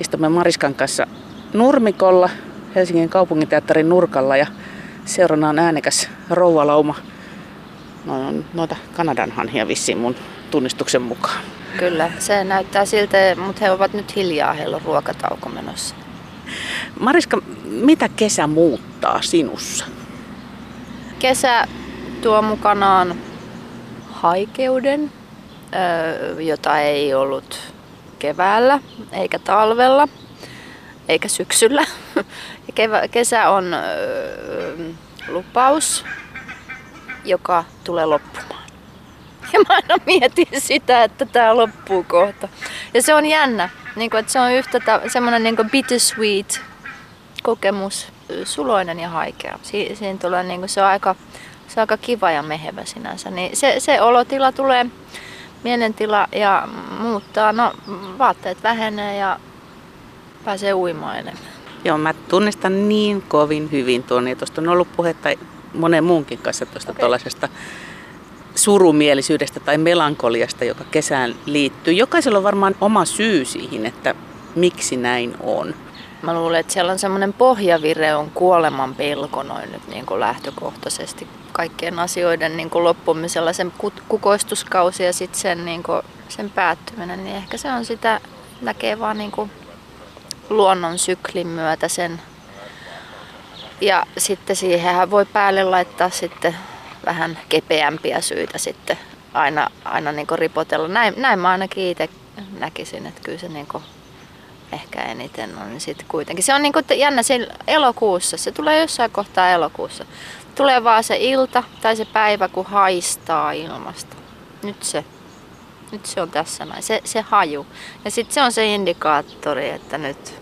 Istumme Mariskan kanssa nurmikolla Helsingin kaupunginteatterin nurkalla ja seurana on äänekäs rouvalauma. No, noita Kanadan hanhia vissiin mun tunnistuksen mukaan. Kyllä, se näyttää siltä, mutta he ovat nyt hiljaa, heillä on ruokatauko menossa. Mariska, mitä kesä muuttaa sinussa? Kesä tuo mukanaan haikeuden, jota ei ollut keväällä eikä talvella eikä syksyllä. Kesä on lupaus, joka tulee loppumaan. Ja mä aina mietin sitä, että tämä loppuu kohta. Ja se on jännä. Niin kuin, että se on yhtä semmoinen niin bittersweet kokemus, suloinen ja haikea. Si- siinä tulee niin kuin, se on aika, se on aika kiva ja mehevä sinänsä. Niin se, se olotila tulee, mielentila ja muuttaa. No, vaatteet vähenee ja pääsee uimaan enemmän. Joo, mä tunnistan niin kovin hyvin tuon. Ja tuosta on ollut puhetta monen muunkin kanssa tuosta okay. tuollaisesta surumielisyydestä tai melankoliasta, joka kesään liittyy. Jokaisella on varmaan oma syy siihen, että miksi näin on. Mä luulen, että siellä on semmoinen pohjavire on kuoleman pelko noin nyt niin kuin lähtökohtaisesti kaikkien asioiden niin kuin loppumisella, sen kukoistuskausi ja sitten sen, niin kuin, sen päättyminen, niin ehkä se on sitä, näkee vaan niin kuin luonnon syklin myötä sen. Ja sitten siihen voi päälle laittaa sitten vähän kepeämpiä syitä sitten aina, aina niin ripotella. Näin, näin mä ainakin itse näkisin, että kyllä se niin ehkä eniten on niin sitten kuitenkin. Se on niin kuin jännä elokuussa, se tulee jossain kohtaa elokuussa. Tulee vaan se ilta tai se päivä, kun haistaa ilmasta. Nyt se, nyt se on tässä näin, se, se haju. Ja sitten se on se indikaattori, että nyt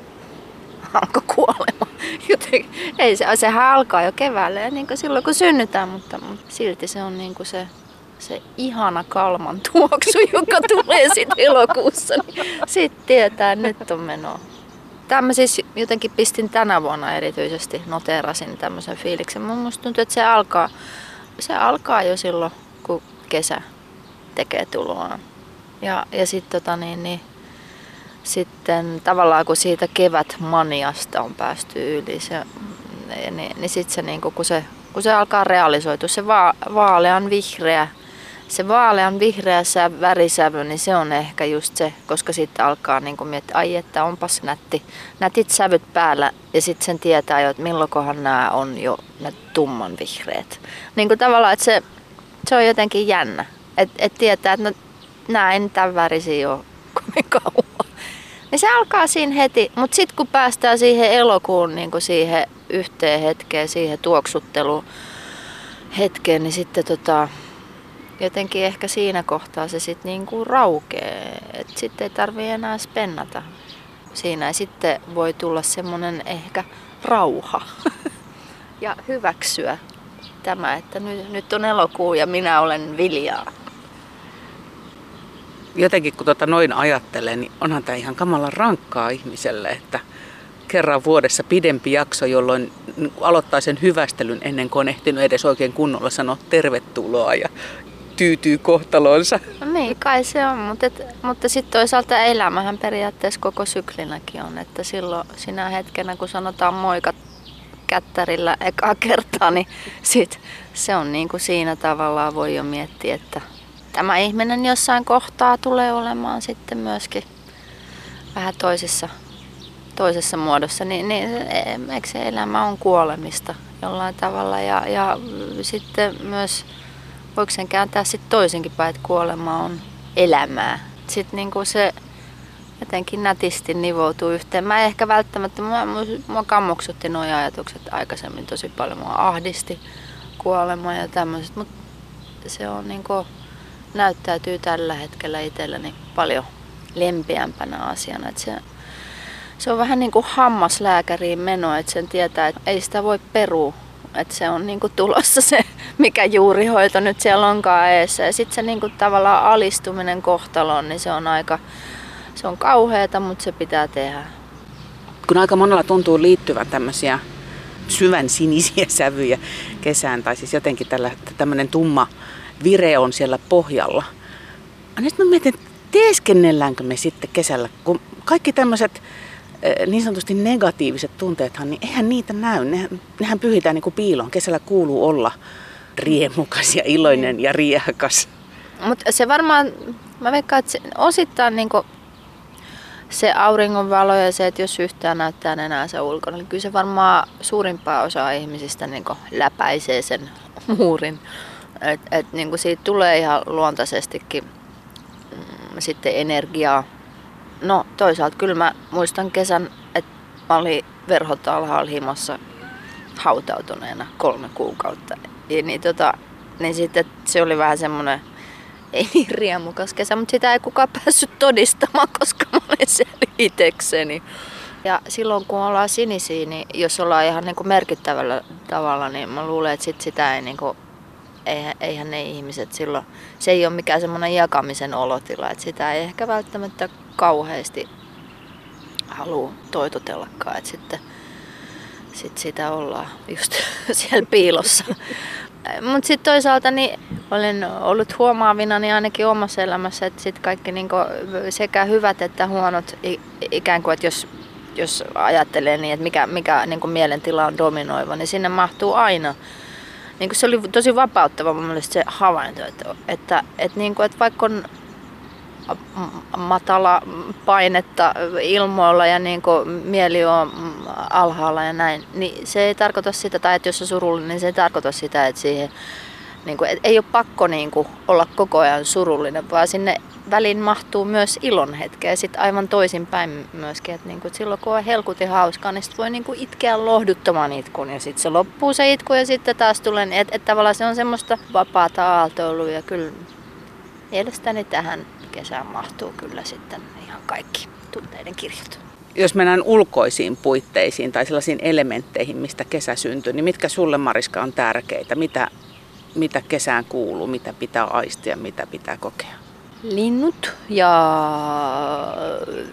alkoi kuolema. Joten, ei se, sehän alkaa jo keväällä ja niin kuin silloin kun synnytään, mutta, mutta silti se on niin kuin se, se ihana kalman tuoksu, joka tulee sitten elokuussa. Niin sitten tietää, että nyt on menoa. Tämä siis jotenkin pistin tänä vuonna erityisesti, noterasin tämmöisen fiiliksen. Mun musta tuntuu, että se alkaa, se alkaa jo silloin, kun kesä tekee tuloaan. Ja, ja sitten tota niin, niin sitten tavallaan kun siitä kevätmaniasta on päästy yli, se, niin, niin sitten se, niin kun se, kun se alkaa realisoitua, se va, vaalean vihreä, se vaalean vihreä värisävy, niin se on ehkä just se, koska sitten alkaa niin miettiä, ai että onpas nätti, nätit sävyt päällä ja sitten sen tietää jo, että milloinkohan nämä on jo ne tumman vihreät. Niin kuin tavallaan, että se, se on jotenkin jännä, että et tietää, että no, näin tämän värisi jo kovin kauan. Niin se alkaa siinä heti, mutta sitten kun päästään siihen elokuun niin kuin siihen yhteen hetkeen, siihen tuoksutteluun hetkeen, niin sitten tota, jotenkin ehkä siinä kohtaa se sitten niin kuin raukee. Että sitten ei tarvi enää spennata siinä. Sitten voi tulla semmoinen ehkä rauha ja hyväksyä tämä, että nyt, nyt on elokuu ja minä olen viljaa jotenkin kun tota noin ajattelee, niin onhan tämä ihan kamala rankkaa ihmiselle, että kerran vuodessa pidempi jakso, jolloin aloittaa sen hyvästelyn ennen kuin on ehtinyt edes oikein kunnolla sanoa tervetuloa ja tyytyy kohtalonsa. No niin, kai se on, mutta, et, mutta sitten toisaalta elämähän periaatteessa koko syklinäkin on, että silloin sinä hetkenä kun sanotaan moikat kättärillä ekaa kertaa, niin sit se on niin kuin siinä tavallaan voi jo miettiä, että tämä ihminen jossain kohtaa tulee olemaan sitten myöskin vähän toisessa, toisessa muodossa, niin, niin eikö se elämä on kuolemista jollain tavalla ja, ja sitten myös voiko sen kääntää sitten toisenkin päin, että kuolema on elämää. Sitten niin kuin se jotenkin nätisti nivoutuu yhteen. Mä ehkä välttämättä, mua, mua kammoksutti nuo ajatukset aikaisemmin tosi paljon. Mua ahdisti kuolema ja tämmöiset, mutta se on niin kuin näyttäytyy tällä hetkellä itselläni paljon lempeämpänä asiana. Että se, se on vähän niin kuin hammaslääkäriin meno, että sen tietää, että ei sitä voi perua. Että se on niin kuin tulossa se, mikä juurihoito nyt siellä onkaan eessä. Ja sitten se niin kuin tavallaan alistuminen kohtaloon, niin se on aika, se on kauheata, mutta se pitää tehdä. Kun aika monella tuntuu liittyvän tämmöisiä syvän sinisiä sävyjä kesään, tai siis jotenkin tällä, tämmöinen tumma vire on siellä pohjalla. Ja sitten mä mietin, teeskennelläänkö me sitten kesällä, kun kaikki tämmöiset niin sanotusti negatiiviset tunteethan, niin eihän niitä näy. Nehän, nehän pyhitään niin kuin piiloon. Kesällä kuuluu olla riemukas ja iloinen ja riehakas. Mutta se varmaan, mä veikkaan, että se osittain niin se auringonvalo ja se, että jos yhtään näyttää enää se ulkona, niin kyllä se varmaan suurimpaa osaa ihmisistä niin läpäisee sen muurin. Et, et, niin siitä tulee ihan luontaisestikin mm, sitten energiaa. No toisaalta kyllä mä muistan kesän, että mä olin verhot alhaalla himassa hautautuneena kolme kuukautta. Niin, tota, niin sitten se oli vähän semmoinen ei niin riemukas kesä, mutta sitä ei kukaan päässyt todistamaan, koska mä olin siellä itekseni. Ja silloin kun ollaan sinisiä, niin jos ollaan ihan niin kuin merkittävällä tavalla, niin mä luulen, että sit sitä ei niin kuin, eihän, eihän ne ihmiset silloin, se ei ole mikään semmoinen jakamisen olotila, että sitä ei ehkä välttämättä kauheasti halua toitotellakaan, että sitten sit sitä ollaan just siellä piilossa. Mutta sitten toisaalta niin olen ollut huomaavina niin ainakin omassa elämässä, että sit kaikki niinku sekä hyvät että huonot ikään kuin, että jos, jos ajattelee niin, että mikä, mikä niinku mielentila on dominoiva, niin sinne mahtuu aina. Niin se oli tosi vapauttava mun mielestä se havainto, että, että, että, niin kuin, että vaikka on matala painetta ilmoilla ja niin kuin mieli on alhaalla ja näin, niin se ei tarkoita sitä, tai että jos on surullinen, niin se ei tarkoita sitä, että siihen niin kuin, ei ole pakko niin kuin, olla koko ajan surullinen, vaan sinne väliin mahtuu myös ilon hetkeä ja sitten aivan toisinpäin myöskin, että, niin kuin, että silloin kun on helkut ja hauskaa, niin sit voi niin kuin, itkeä lohduttoman itkun. Ja sitten se loppuu se itku ja sitten taas tulee, että, että tavallaan se on semmoista vapaata aaltoilua. Ja kyllä mielestäni tähän kesään mahtuu kyllä sitten ihan kaikki tunteiden kirjat. Jos mennään ulkoisiin puitteisiin tai sellaisiin elementteihin, mistä kesä syntyy, niin mitkä sulle Mariska on tärkeitä? Mitä, mitä kesään kuuluu, mitä pitää aistia, mitä pitää kokea? Linnut ja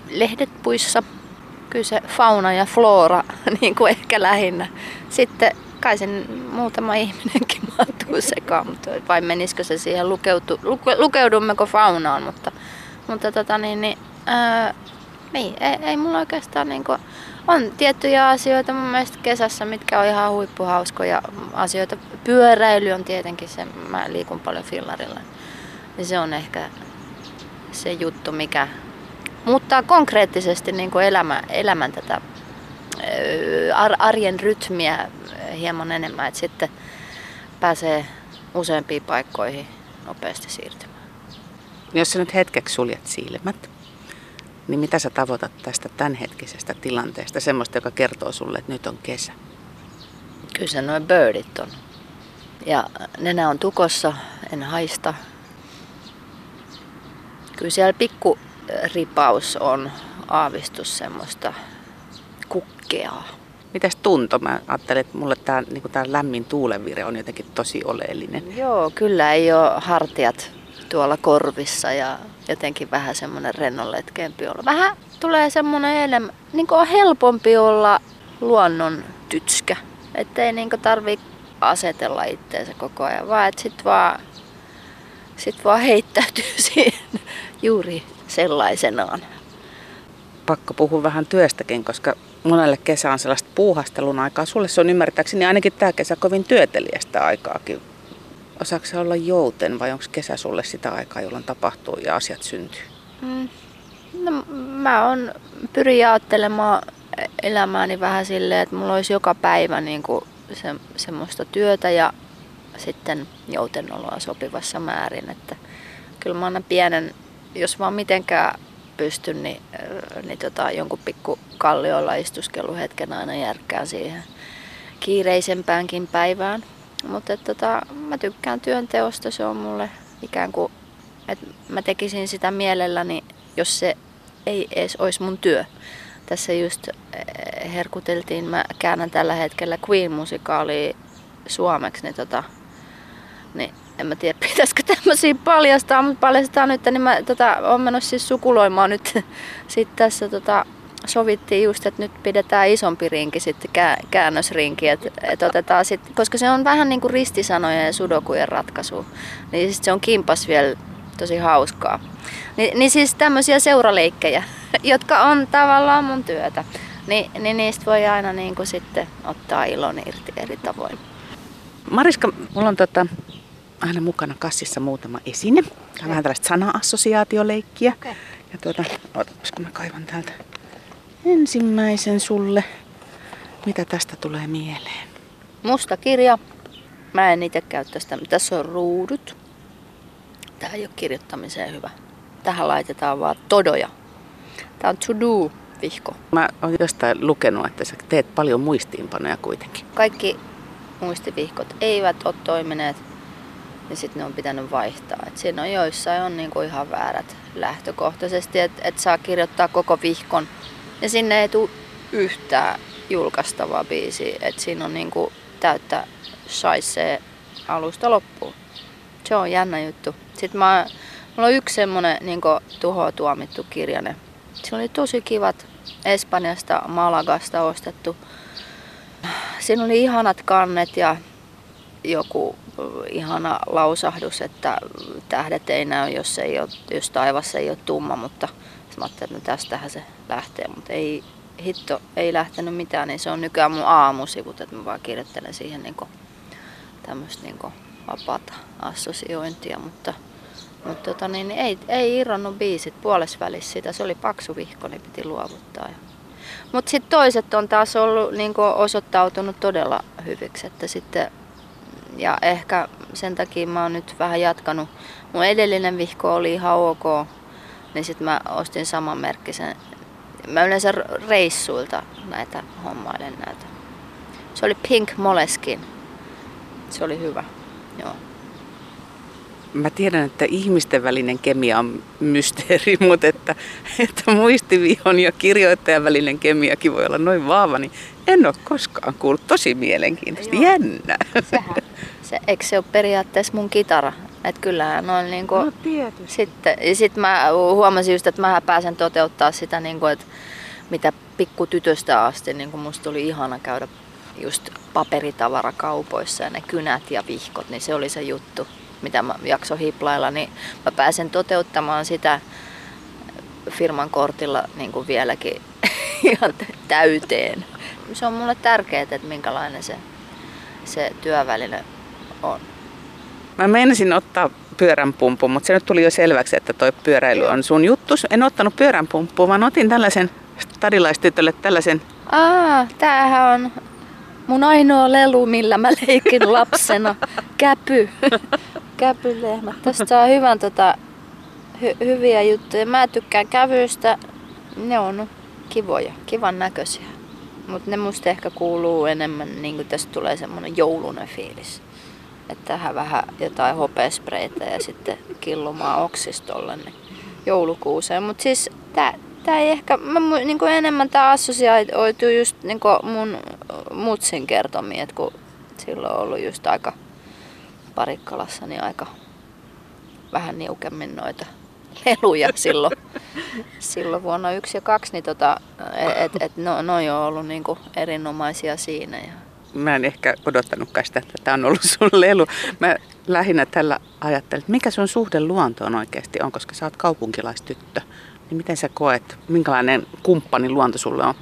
lehdet puissa. Kyllä se fauna ja flora niin kuin ehkä lähinnä. Sitten kai sen muutama ihminenkin mahtuu sekaan, mutta vai menisikö se siihen lukeutu, luke, lukeudummeko faunaan, mutta, mutta tota niin, niin, ää, niin ei, ei mulla oikeastaan niin kuin, on tiettyjä asioita mun mielestä kesässä, mitkä on ihan huippuhauskoja asioita. Pyöräily on tietenkin se, mä liikun paljon fillarilla. Ja se on ehkä se juttu, mikä muuttaa konkreettisesti niin kuin elämä, elämän tätä arjen rytmiä hieman enemmän, että sitten pääsee useampiin paikkoihin nopeasti siirtymään. Jos sä nyt hetkeksi suljet silmät, niin mitä sä tavoitat tästä tämänhetkisestä tilanteesta, semmoista, joka kertoo sulle, että nyt on kesä? Kyllä se noin birdit on. Ja nenä on tukossa, en haista. Kyllä siellä pikku ripaus on aavistus semmoista kukkeaa. Mitäs tunto? Mä ajattelin, että mulle tämä niin lämmin tuulenvire on jotenkin tosi oleellinen. Joo, kyllä ei ole hartiat tuolla korvissa ja jotenkin vähän semmoinen rennonletkeempi olla. Vähän tulee semmoinen elämä, niin on helpompi olla luonnon tytskä. Että ei niin tarvi asetella itteensä koko ajan, vaan että sit vaan, sit vaan heittäytyy siihen juuri sellaisenaan. Pakko puhua vähän työstäkin, koska monelle kesä on sellaista puuhastelun aikaa. Sulle se on ymmärtääkseni ainakin tämä kesä kovin työtelijästä aikaakin. Osaako olla jouten vai onko kesä sulle sitä aikaa, jolloin tapahtuu ja asiat syntyy? Mm. No, mä on, pyrin ajattelemaan elämääni vähän silleen, että mulla olisi joka päivä niin kuin se, semmoista työtä ja sitten joutenoloa sopivassa määrin. Että kyllä mä annan pienen, jos vaan mitenkään pysty, niin, niin tota, jonkun pikku kalliolla istuskelu hetken aina järkkään siihen kiireisempäänkin päivään. Mutta tota, mä tykkään työnteosta, se on mulle ikään kuin, että mä tekisin sitä mielelläni, jos se ei edes olisi mun työ. Tässä just eh, herkuteltiin, mä käännän tällä hetkellä Queen-musikaalia suomeksi, niin, tota, niin en mä tiedä pitäisikö tämmöisiä paljastaa, mutta paljastetaan nyt, niin mä tota, olen menossa siis sukuloimaan nyt sit tässä tota, sovittiin just, että nyt pidetään isompi rinki sitten käännösrinki, että et otetaan sit, koska se on vähän niin kuin ristisanoja ja sudokujen ratkaisu, niin sit se on kimpas vielä tosi hauskaa. Ni, niin siis tämmöisiä seuraleikkejä, jotka on tavallaan mun työtä. Ni, niin niistä voi aina niin kuin sitten ottaa ilon irti eri tavoin. Mariska, mulla on tota, aina mukana kassissa muutama esine. Tämä on vähän tällaista sana-assosiaatioleikkiä. Okay. Ja tuota, otapas kun mä kaivan täältä ensimmäisen sulle. Mitä tästä tulee mieleen? Musta kirja. Mä en itse käytä sitä. Tässä on ruudut. Tää ei ole kirjoittamiseen hyvä. Tähän laitetaan vaan todoja. Tää on to-do-vihko. Mä oon jostain lukenut, että sä teet paljon muistiinpanoja kuitenkin. Kaikki muistivihkot eivät ole toimineet ja sitten ne on pitänyt vaihtaa. Et siinä on joissain on niinku ihan väärät lähtökohtaisesti, että et saa kirjoittaa koko vihkon ja sinne ei tule yhtään julkaistavaa biisiä. Et siinä on niinku täyttä shaisee alusta loppuun. Se on jännä juttu. Sitten mä, mulla on yksi semmonen niinku tuhoa tuomittu kirjane. Se oli tosi kivat Espanjasta, Malagasta ostettu. Siinä oli ihanat kannet ja joku ihana lausahdus, että tähdet ei näy, jos, ei ole, jos taivas ei ole tumma, mutta mä ajattelin, että no tästähän se lähtee, mutta ei, hitto, ei lähtenyt mitään, niin se on nykyään mun aamusivut, että mä vaan kirjoittelen siihen niin tämmöistä niin vapaata assosiointia, mutta, mutta tota, niin, ei, ei irronnut biisit puolesvälissä sitä, se oli paksu vihko, niin piti luovuttaa. Mutta sitten toiset on taas ollut niin osoittautunut todella hyviksi, että sitten ja ehkä sen takia mä oon nyt vähän jatkanut. Mun edellinen vihko oli ihan ok, niin sitten mä ostin saman merkkisen. Mä yleensä reissuilta näitä hommailen näitä. Se oli Pink Moleskin. Se oli hyvä, joo. Mä tiedän, että ihmisten välinen kemia on mysteeri, mutta että, että muistivihon ja kirjoittajan välinen kemiakin voi olla noin vahva, niin en ole koskaan kuullut. Tosi mielenkiintoista. Joo. Jännä. Sehän se, eikö se ole periaatteessa mun kitara? Että kyllähän on niinku... No tietysti. Sitten, ja sitten mä huomasin just, että mä pääsen toteuttaa sitä, niinku, että mitä pikkutytöstä asti niinku musta tuli ihana käydä just paperitavarakaupoissa ja ne kynät ja vihkot, niin se oli se juttu, mitä mä jakso hiplailla, niin mä pääsen toteuttamaan sitä firman kortilla niin kuin vieläkin ihan täyteen. Se on mulle tärkeää, että minkälainen se, se työväline on. Mä menisin ottaa pyöränpumpun, mutta se nyt tuli jo selväksi, että toi pyöräily on sun juttu. En ottanut pyöränpumppua, vaan otin tällaisen stadilaistytölle tällaisen... Aa, tämähän on mun ainoa lelu, millä mä leikin lapsena. Käpy. Käpylehmä. Tästä saa hyvän tota, hy- hyviä juttuja. Mä tykkään kävyistä. Ne on kivoja, kivan näköisiä. Mutta ne musta ehkä kuuluu enemmän, niin kuin tästä tulee semmonen joulunen fiilis että tähän vähän jotain hopespreitä ja sitten killumaan oksistolle niin joulukuuseen. Mutta siis tää, tää ei ehkä, mä, niinku enemmän tää assosioituu just niinku mun mutsin kertomiin, että kun silloin on ollut just aika parikkalassa, niin aika vähän niukemmin noita leluja silloin, silloin vuonna yksi ja kaksi, niin tota, et, et, no, noi on ollut niinku erinomaisia siinä. Ja mä en ehkä odottanutkaan sitä, että tämä on ollut sun lelu. Mä lähinnä tällä ajattelin, että mikä sun suhde luontoon oikeasti on, koska sä oot kaupunkilaistyttö. Niin miten sä koet, minkälainen kumppani luonto sulle on?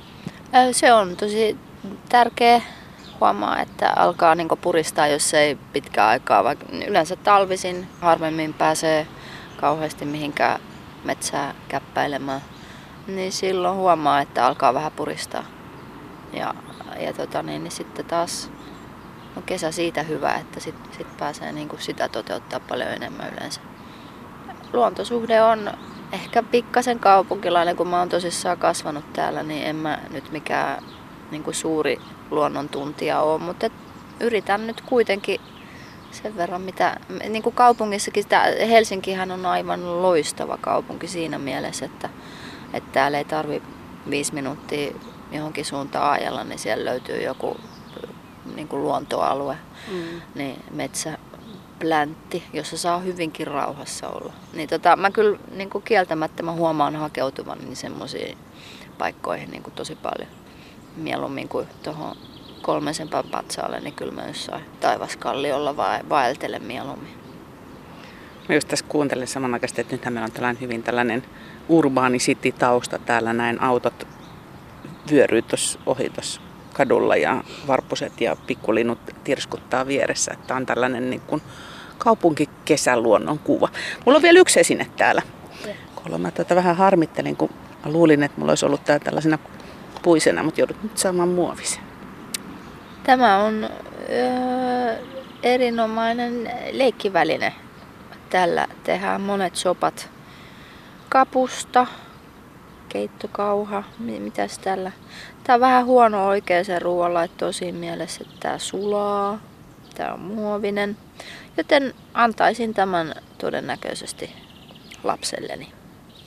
Se on tosi tärkeä huomaa, että alkaa niin puristaa, jos ei pitkään aikaa. Vaikka yleensä talvisin harvemmin pääsee kauheasti mihinkään metsää käppäilemään. Niin silloin huomaa, että alkaa vähän puristaa. Ja ja tota, niin, niin sitten taas on kesä siitä hyvä, että sitten sit pääsee niin sitä toteuttaa paljon enemmän yleensä. Luontosuhde on ehkä pikkasen kaupunkilainen, kun mä oon tosissaan kasvanut täällä, niin en mä nyt mikään niin kuin suuri luonnontuntija ole, mutta yritän nyt kuitenkin sen verran, mitä niin kuin kaupungissakin, sitä, Helsinkihän on aivan loistava kaupunki siinä mielessä, että, että täällä ei tarvi viisi minuuttia johonkin suuntaan ajella, niin siellä löytyy joku niin kuin luontoalue, mm. niin metsä, pläntti, jossa saa hyvinkin rauhassa olla. Niin tota, mä kyllä niin kuin kieltämättä mä huomaan hakeutuvan niin semmoisiin paikkoihin niin kuin tosi paljon. Mieluummin kuin tuohon kolmesempään patsaalle, niin kyllä mä jossain taivaskalliolla va- vaeltelen mieluummin. Mä just tässä kuuntelen samanaikaisesti, että nythän meillä on tällainen hyvin tällainen urbaani city tausta täällä näin autot vyöryy tuossa ohi tuossa kadulla ja varpuset ja pikkulinnut tirskuttaa vieressä. Että on tällainen niin kuin kaupunkikesäluonnon kuva. Mulla on vielä yksi esine täällä. Mä tätä vähän harmittelin, kun mä luulin, että mulla olisi ollut tää tällaisena puisena, mutta joudut nyt saamaan muovisen. Tämä on öö, erinomainen leikkiväline. Tällä tehdään monet sopat kapusta, keittokauha, mitäs tällä. Tää on vähän huono oikein se ruoanlaitto siinä mielessä, että tää sulaa, tää on muovinen. Joten antaisin tämän todennäköisesti lapselleni.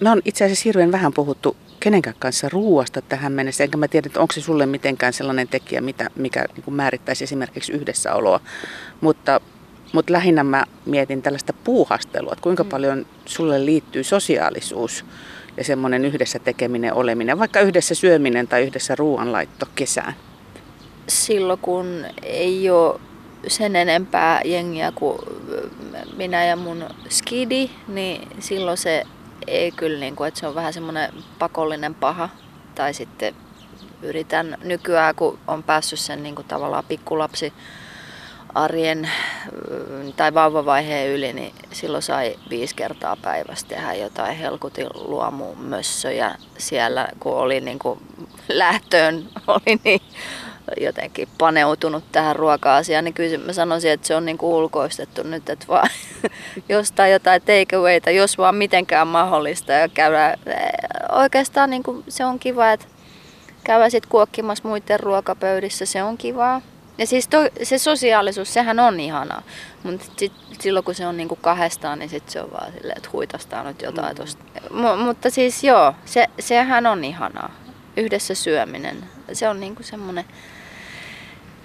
Me on itse asiassa hirveän vähän puhuttu kenenkään kanssa ruuasta tähän mennessä, enkä mä tiedä, että onko se sulle mitenkään sellainen tekijä, mitä, mikä niin määrittäisi esimerkiksi yhdessäoloa. Mutta, mutta lähinnä mä mietin tällaista puuhastelua, että kuinka mm. paljon sulle liittyy sosiaalisuus ja semmoinen yhdessä tekeminen, oleminen, vaikka yhdessä syöminen tai yhdessä ruoanlaitto kesään? Silloin kun ei ole sen enempää jengiä kuin minä ja mun skidi, niin silloin se ei kyllä, niin kuin, että se on vähän semmoinen pakollinen paha. Tai sitten yritän nykyään, kun on päässyt sen niin kuin tavallaan pikkulapsi arjen tai vauvavaiheen yli, niin silloin sai viisi kertaa päivässä tehdä jotain helkutin luomumössöjä siellä, kun oli niin kuin lähtöön, oli niin jotenkin paneutunut tähän ruoka-asiaan, niin kyllä mä sanoisin, että se on niin kuin ulkoistettu nyt, että vaan jostain jotain takeawayta, jos vaan mitenkään mahdollista ja käydä, oikeastaan niin kuin se on kiva, että käydä sitten kuokkimassa muiden ruokapöydissä, se on kivaa. Ja siis to, se sosiaalisuus, sehän on ihanaa. Mutta sit, silloin kun se on niinku kahdestaan, niin sit se on vaan silleen, että huitastaa nyt jotain mm. tosta. M- mutta siis joo, se, sehän on ihanaa. Yhdessä syöminen. Se on niinku semmoinen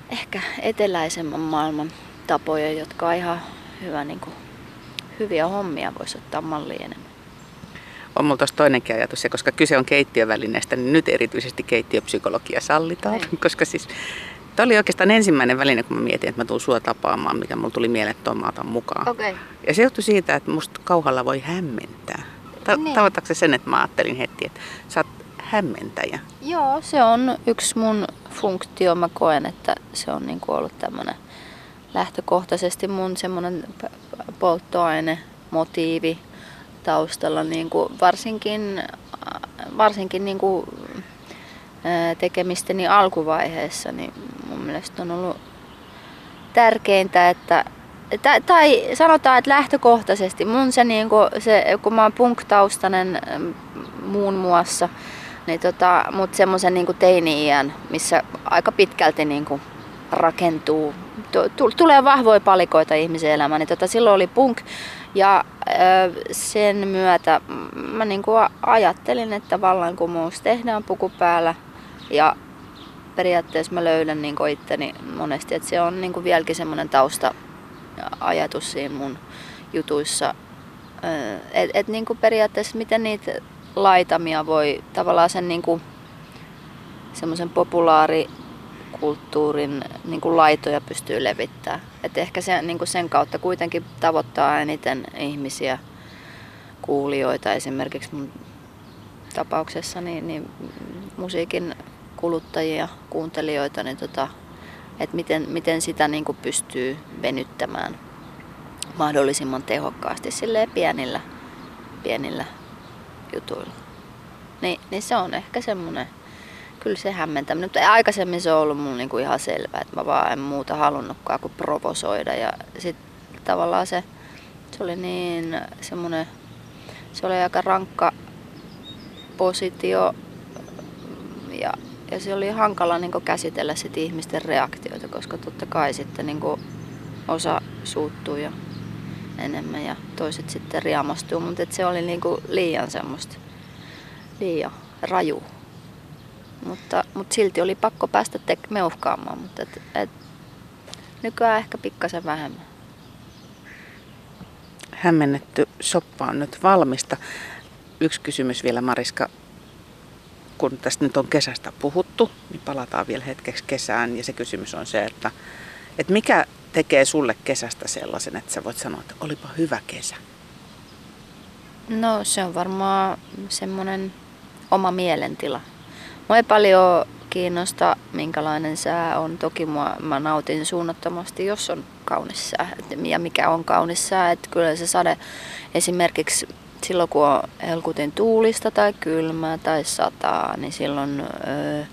ehkä eteläisemmän maailman tapoja, jotka on ihan hyvä, niinku, hyviä hommia voisi ottaa malliin enemmän. On mulla tuossa toinenkin ajatus, ja koska kyse on keittiövälineestä, niin nyt erityisesti keittiöpsykologia sallitaan, Ei. koska siis Tämä oli oikeastaan ensimmäinen väline, kun mä mietin, että mä tuun sua tapaamaan, mikä mulla tuli mieleen, että mä otan mukaan. Okay. Ja se johtui siitä, että musta kauhalla voi hämmentää. Ta- niin. Tavoitatko sen, että mä ajattelin heti, että sä oot hämmentäjä? Joo, se on yksi mun funktio. Mä koen, että se on niinku ollut tämmönen lähtökohtaisesti mun semmoinen polttoaine, motiivi taustalla, niinku varsinkin, varsinkin niinku tekemisteni alkuvaiheessa, niin mun mielestä on ollut tärkeintä, että tai sanotaan, että lähtökohtaisesti mun se, niin kuin, se kun mä oon punk-taustainen muun muassa, niin tota, mutta semmoisen niin teini-iän, missä aika pitkälti niin kuin rakentuu, tulee vahvoja palikoita ihmisen elämään, niin tota, silloin oli punk. Ja sen myötä mä niin kuin ajattelin, että vallankumous tehdään puku päällä. Ja periaatteessa mä löydän niin itteni monesti, että se on niin vieläkin semmoinen tausta-ajatus siinä mun jutuissa. Että et niin periaatteessa miten niitä laitamia voi tavallaan sen niin semmoisen populaarikulttuurin niin laitoja pystyy levittämään. Et ehkä se, niin sen kautta kuitenkin tavoittaa eniten ihmisiä, kuulijoita esimerkiksi mun tapauksessa, niin, niin musiikin kuluttajia, kuuntelijoita, niin tota, että miten, miten sitä niin kuin pystyy venyttämään mahdollisimman tehokkaasti silleen pienillä, pienillä jutuilla. Niin, niin se on ehkä semmoinen, kyllä se hämmentäminen. Mutta aikaisemmin se on ollut mulle niinku ihan selvää, että mä vaan en muuta halunnutkaan kuin provosoida. Ja sitten tavallaan se, se oli niin semmoinen, se oli aika rankka positio ja ja se oli hankala niin käsitellä sit ihmisten reaktioita, koska totta kai sitten niin osa suuttuu jo enemmän ja toiset sitten riamastuu, mutta se oli niin liian semmoista, liian raju. Mutta, mutta silti oli pakko päästä te- meuhkaamaan, mutta et, et, nykyään ehkä pikkasen vähemmän. Hämmennetty soppa on nyt valmista. Yksi kysymys vielä Mariska kun tästä nyt on kesästä puhuttu, niin palataan vielä hetkeksi kesään. Ja se kysymys on se, että, että mikä tekee sulle kesästä sellaisen, että sä voit sanoa, että olipa hyvä kesä? No se on varmaan semmoinen oma mielentila. Mua ei paljon kiinnosta, minkälainen sää on. Toki mua, mä nautin suunnattomasti, jos on kaunis sää ja mikä on kaunis sää. Että kyllä se sade esimerkiksi silloin kun on helkutin tuulista tai kylmää tai sataa, niin silloin ö,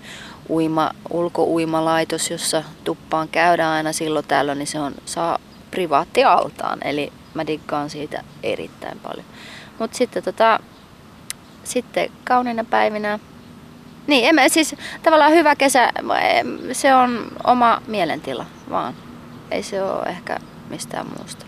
uima, ulkouimalaitos, jossa tuppaan käydään aina silloin tällöin, niin se on, saa privaattialtaan. Eli mä diggaan siitä erittäin paljon. Mutta sitten, tota, sitten kauniina päivinä, niin emme, siis tavallaan hyvä kesä, se on oma mielentila vaan. Ei se ole ehkä mistään muusta.